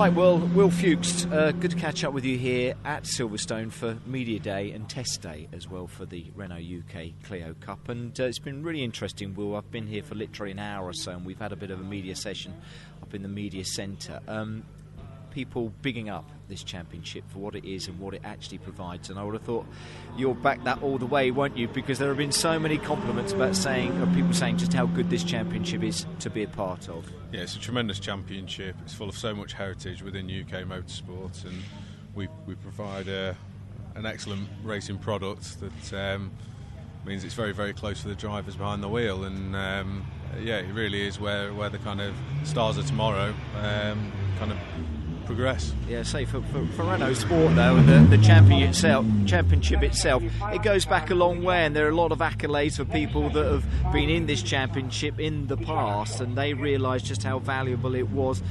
Right, well, Will Fuchs, uh, good to catch up with you here at Silverstone for Media Day and Test Day as well for the Renault UK Clio Cup. And uh, it's been really interesting, Will. I've been here for literally an hour or so, and we've had a bit of a media session up in the media centre. Um, people bigging up this championship for what it is and what it actually provides. And I would have thought you'll back that all the way, won't you? Because there have been so many compliments about saying, people saying just how good this championship is to be a part of. Yeah, it's a tremendous championship. It's full of so much heritage within UK motorsport, and we we provide a, an excellent racing product that. Um, means it's very, very close for the drivers behind the wheel, and um, yeah, it really is where, where the kind of stars of tomorrow um, kind of progress. Yeah, say for, for, for Renault Sport though, the, the champion itself, championship itself, it goes back a long way, and there are a lot of accolades for people that have been in this championship in the past, and they realise just how valuable it was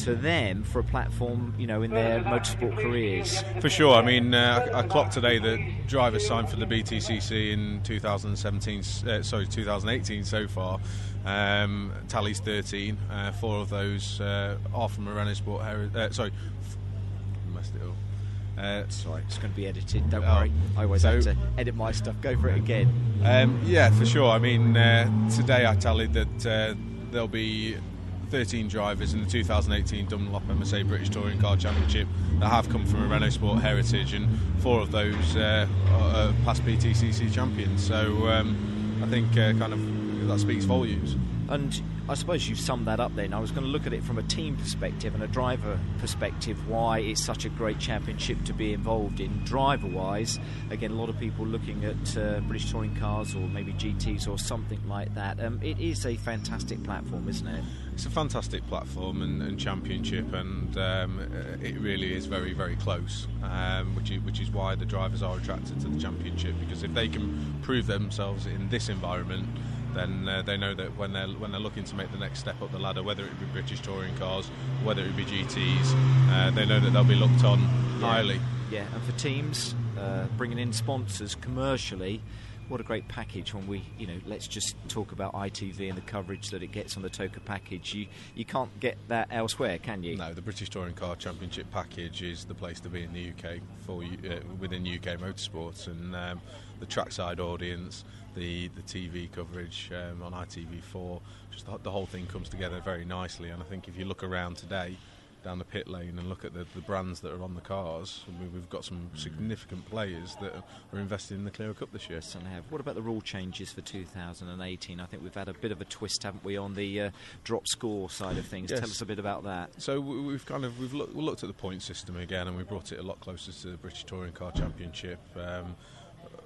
to them for a platform, you know, in their motorsport careers. For sure. I mean, uh, I clocked today that drivers signed for the BTCC in 2017, uh, sorry, 2018 so far. Um, tallies 13. Uh, four of those uh, are from a Renault Sport heritage. Uh, sorry, messed it up. Uh, Sorry, it's going to be edited. Don't oh, worry. I always so, have to edit my stuff. Go for it again. Um, yeah, for sure. I mean, uh, today I tallied that uh, there'll be 13 drivers in the 2018 Dunlop MSA British Touring Car Championship that have come from a Renault Sport heritage, and four of those uh, are past BTCC champions. So um, I think uh, kind of that speaks volumes. And I suppose you've summed that up then. I was going to look at it from a team perspective and a driver perspective, why it's such a great championship to be involved in. Driver wise, again, a lot of people looking at uh, British touring cars or maybe GTs or something like that. Um, it is a fantastic platform, isn't it? It's a fantastic platform and, and championship, and um, it really is very, very close, um, which, is, which is why the drivers are attracted to the championship because if they can prove themselves in this environment, then uh, they know that when they're when they're looking to make the next step up the ladder, whether it be British touring cars, whether it be GTS, uh, they know that they'll be looked on yeah. highly. Yeah, and for teams uh, bringing in sponsors commercially. What a great package when we, you know, let's just talk about ITV and the coverage that it gets on the TOCA package. You you can't get that elsewhere, can you? No, the British Touring Car Championship package is the place to be in the UK for uh, within UK motorsports and um, the trackside audience the the TV coverage um, on ITV4. Just the, the, whole thing comes together very nicely. And I think if you look around today, down the pit lane and look at the, the brands that are on the cars, I mean, we've got some significant players that are invested in the Clio Cup this year. Certainly have. What about the rule changes for 2018? I think we've had a bit of a twist, haven't we, on the uh, drop score side of things? Yes. Tell us a bit about that. So we've kind of we've look, looked at the point system again, and we brought it a lot closer to the British Touring Car Championship. Um,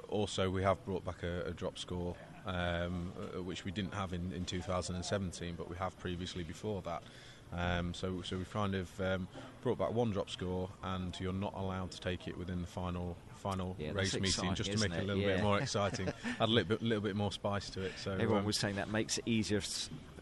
also, we have brought back a, a drop score, um, uh, which we didn't have in, in 2017, but we have previously before that. Um, so, so we've kind of um, brought back one drop score, and you're not allowed to take it within the final final yeah, race meeting, just to make it, it a little yeah. bit more exciting, add a little bit, little bit more spice to it. So everyone um, was saying that makes it easier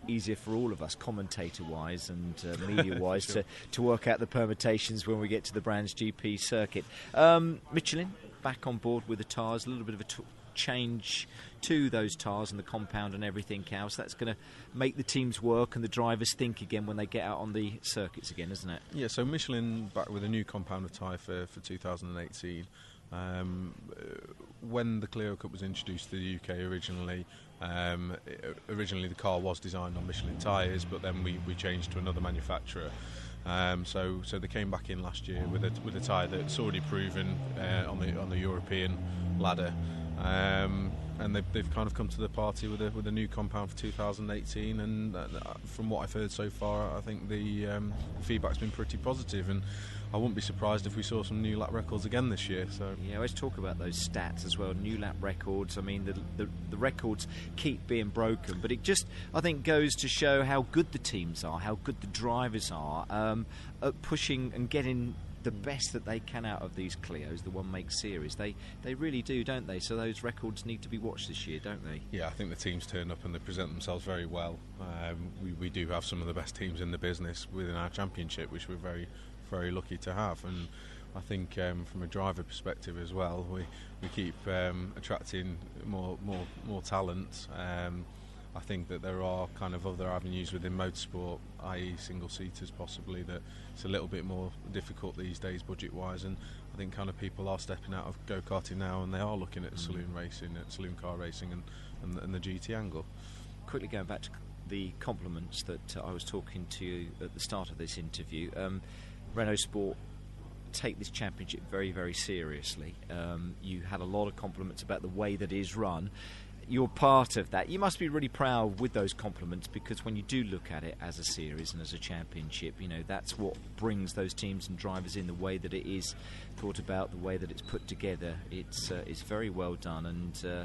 easier for all of us, commentator wise and uh, media wise, sure. to, to work out the permutations when we get to the Brands GP circuit. Um, Michelin, back on board with the tyres, a little bit of a t- change to those tyres and the compound and everything else. That's going to make the teams work and the drivers think again when they get out on the circuits again, isn't it? Yeah, so Michelin back with a new compound of tyre for, for 2018. Um, when the Clio Cup was introduced to the UK originally, um, originally the car was designed on Michelin tyres, but then we, we changed to another manufacturer. Um, so, so they came back in last year with a with a tyre that's already proven uh, on the on the European ladder, um, and they've, they've kind of come to the party with a with a new compound for 2018. And uh, from what I've heard so far, I think the um, feedback's been pretty positive and I wouldn't be surprised if we saw some new lap records again this year. So yeah, let's talk about those stats as well. New lap records. I mean, the, the, the records keep being broken, but it just I think goes to show how good the teams are, how good the drivers are um, at pushing and getting the best that they can out of these Clios, the one make series. They they really do, don't they? So those records need to be watched this year, don't they? Yeah, I think the teams turn up and they present themselves very well. Um, we, we do have some of the best teams in the business within our championship, which we're very very lucky to have. And I think um, from a driver perspective as well, we we keep um, attracting more more more talent. Um, I think that there are kind of other avenues within motorsport, i.e., single seaters, possibly that it's a little bit more difficult these days, budget wise. And I think kind of people are stepping out of go karting now, and they are looking at mm. saloon racing, at saloon car racing, and, and, and the GT angle. Quickly going back to the compliments that uh, I was talking to you at the start of this interview. Um, Renault Sport take this championship very, very seriously. Um, you had a lot of compliments about the way that it is run. You're part of that. You must be really proud with those compliments because when you do look at it as a series and as a championship, you know that's what brings those teams and drivers in the way that it is thought about, the way that it's put together. It's uh, it's very well done and. Uh,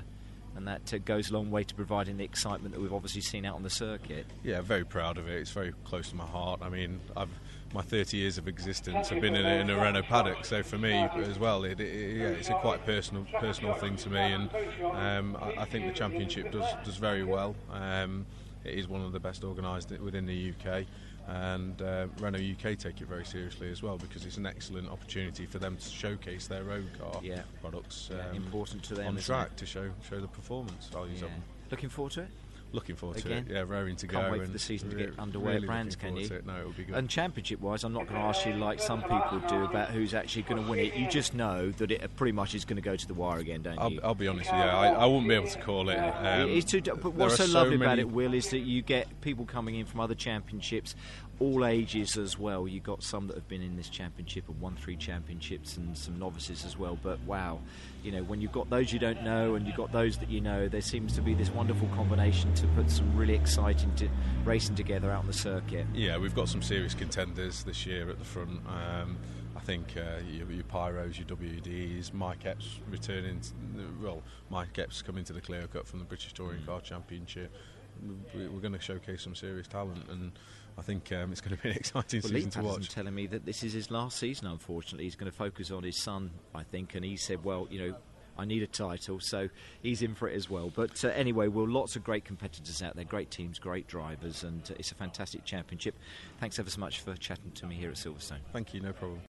and that uh, goes a long way to providing the excitement that we've obviously seen out on the circuit. Yeah, very proud of it. It's very close to my heart. I mean, I've my 30 years of existence have been in a, in a Renault paddock, so for me as well, it, it, yeah, it's a quite personal personal thing to me, and um, I, I, think the championship does does very well. Um, it is one of the best organised within the UK and uh, Renault UK take it very seriously as well because it's an excellent opportunity for them to showcase their own car yeah. products. Yeah, um, important to them on track to show show the performance values yeah. of them. Looking forward to it. Looking forward Again, to it. Yeah, raring to Can't go. Can't wait for the season to get underway really at Brands, can you? No, it'll be good. And championship-wise, I'm not going to ask you like some people do about who's actually going to win it. You just know that it pretty much is going to go to the wire again, don't I'll, you? I'll be honest with you. I, I wouldn't be able to call it. Um, it's too, but what's so lovely about it, Will, is that you get people coming in from other championships all ages as well. You've got some that have been in this championship and won three championships and some novices as well. But wow, you know, when you've got those you don't know and you've got those that you know, there seems to be this wonderful combination to put some really exciting to racing together out on the circuit. Yeah, we've got some serious contenders this year at the front. Um, I think uh, your, your, Pyros, your WDs, Mike Epps returning. Well, Mike Epps coming to the Clio Cup from the British Touring mm. Car Championship. We're going to showcase some serious talent and I think um, it's going to be an exciting well, season Lee to watch. telling me that this is his last season. Unfortunately, he's going to focus on his son, I think, and he said, "Well, you know." I need a title, so he's in for it as well. But uh, anyway, well, lots of great competitors out there, great teams, great drivers, and uh, it's a fantastic championship. Thanks ever so much for chatting to me here at Silverstone. Thank you, no problem.